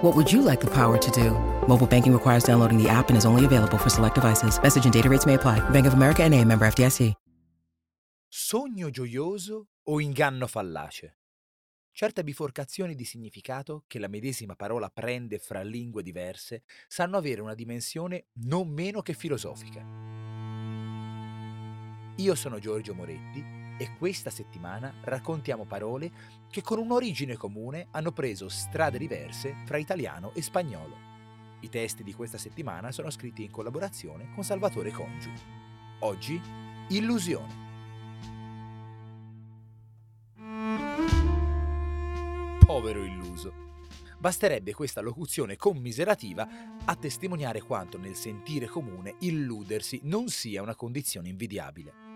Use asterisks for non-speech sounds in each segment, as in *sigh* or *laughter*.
What would you like the power to do? Mobile banking requires downloading the app and is only available for select devices. Message and data rates may apply. Bank of America and a member FDIC. Sogno gioioso o inganno fallace? Certe biforcazioni di significato che la medesima parola prende fra lingue diverse sanno avere una dimensione non meno che filosofica. Io sono Giorgio Moretti e questa settimana raccontiamo parole che con un'origine comune hanno preso strade diverse fra italiano e spagnolo. I testi di questa settimana sono scritti in collaborazione con Salvatore Congiu. Oggi, illusione. povero illuso. Basterebbe questa locuzione commiserativa a testimoniare quanto nel sentire comune illudersi non sia una condizione invidiabile.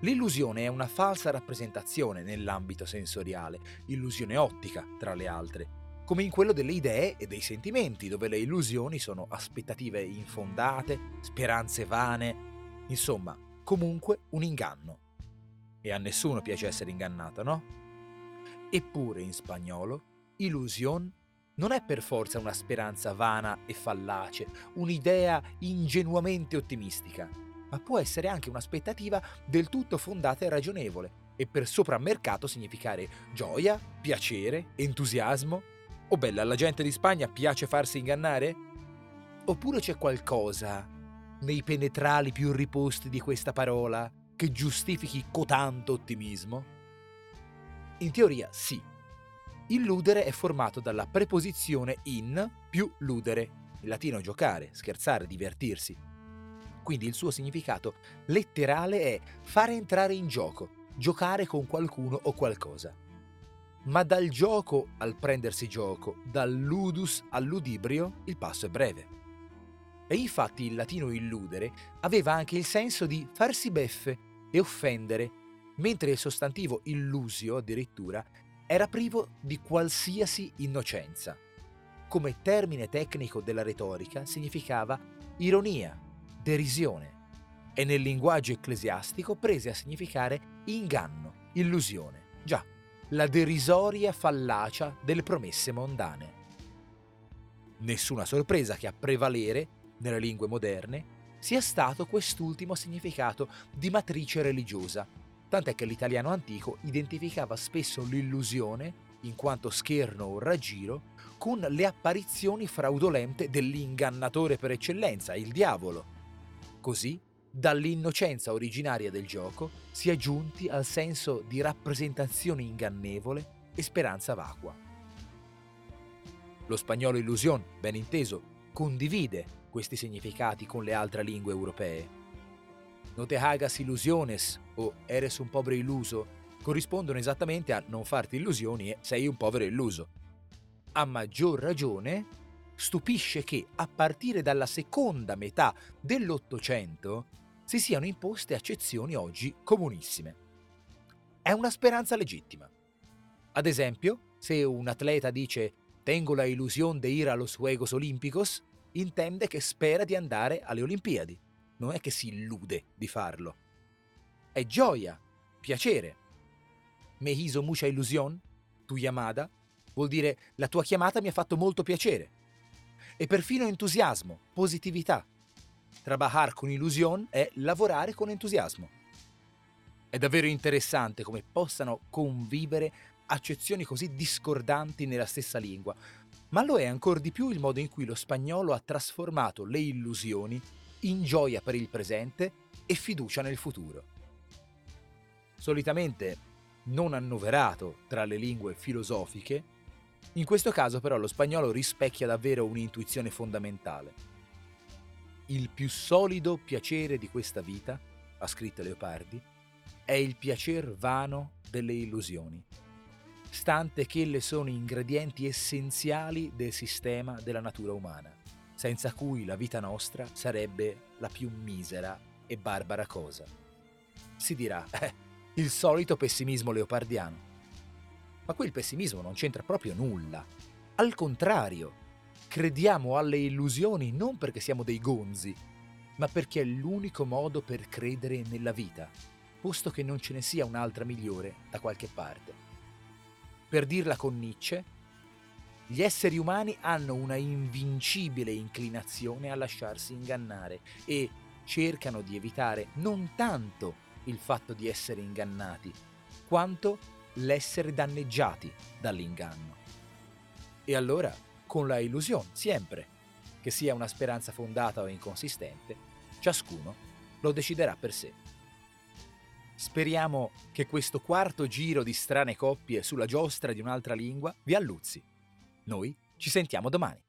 L'illusione è una falsa rappresentazione nell'ambito sensoriale, illusione ottica tra le altre, come in quello delle idee e dei sentimenti, dove le illusioni sono aspettative infondate, speranze vane, insomma, comunque un inganno. E a nessuno piace essere ingannato, no? Eppure in spagnolo, illusion non è per forza una speranza vana e fallace, un'idea ingenuamente ottimistica, ma può essere anche un'aspettativa del tutto fondata e ragionevole, e per soprammercato significare gioia, piacere, entusiasmo. O bella, alla gente di Spagna piace farsi ingannare? Oppure c'è qualcosa nei penetrali più riposti di questa parola che giustifichi cotanto ottimismo? In teoria sì. Illudere è formato dalla preposizione in più ludere, in latino giocare, scherzare, divertirsi. Quindi il suo significato letterale è fare entrare in gioco, giocare con qualcuno o qualcosa. Ma dal gioco al prendersi gioco, dal ludus al ludibrio, il passo è breve. E infatti il latino illudere aveva anche il senso di farsi beffe e offendere mentre il sostantivo illusio addirittura era privo di qualsiasi innocenza. Come termine tecnico della retorica significava ironia, derisione e nel linguaggio ecclesiastico prese a significare inganno, illusione, già, la derisoria fallacia delle promesse mondane. Nessuna sorpresa che a prevalere, nelle lingue moderne, sia stato quest'ultimo significato di matrice religiosa, tant'è che l'italiano antico identificava spesso l'illusione, in quanto scherno o raggiro, con le apparizioni fraudolente dell'ingannatore per eccellenza, il diavolo. Così, dall'innocenza originaria del gioco, si è giunti al senso di rappresentazione ingannevole e speranza vacua. Lo spagnolo illusion, ben inteso, condivide questi significati con le altre lingue europee no te hagas ilusiones o eres un povero illuso corrispondono esattamente a non farti illusioni e sei un povero illuso. A maggior ragione, stupisce che a partire dalla seconda metà dell'Ottocento si siano imposte accezioni oggi comunissime. È una speranza legittima. Ad esempio, se un atleta dice tengo la illusione di ir a los Juegos Olímpicos, intende che spera di andare alle Olimpiadi non è che si illude di farlo. È gioia, piacere. Me hizo mucha ilusión, tu llamada, vuol dire la tua chiamata mi ha fatto molto piacere. E perfino entusiasmo, positività. Trabajar con illusione è lavorare con entusiasmo. È davvero interessante come possano convivere accezioni così discordanti nella stessa lingua, ma lo è ancora di più il modo in cui lo spagnolo ha trasformato le illusioni in gioia per il presente e fiducia nel futuro. Solitamente non annoverato tra le lingue filosofiche, in questo caso però lo spagnolo rispecchia davvero un'intuizione fondamentale. Il più solido piacere di questa vita, ha scritto Leopardi, è il piacer vano delle illusioni, stante che elle sono ingredienti essenziali del sistema della natura umana, senza cui la vita nostra sarebbe la più misera e barbara cosa. Si dirà, *laughs* eh, il solito pessimismo leopardiano. Ma qui il pessimismo non c'entra proprio nulla. Al contrario, crediamo alle illusioni non perché siamo dei gonzi, ma perché è l'unico modo per credere nella vita, posto che non ce ne sia un'altra migliore da qualche parte. Per dirla con Nietzsche, gli esseri umani hanno una invincibile inclinazione a lasciarsi ingannare e cercano di evitare non tanto il fatto di essere ingannati, quanto l'essere danneggiati dall'inganno. E allora, con la illusione, sempre, che sia una speranza fondata o inconsistente, ciascuno lo deciderà per sé. Speriamo che questo quarto giro di strane coppie sulla giostra di un'altra lingua vi alluzzi. Noi ci sentiamo domani.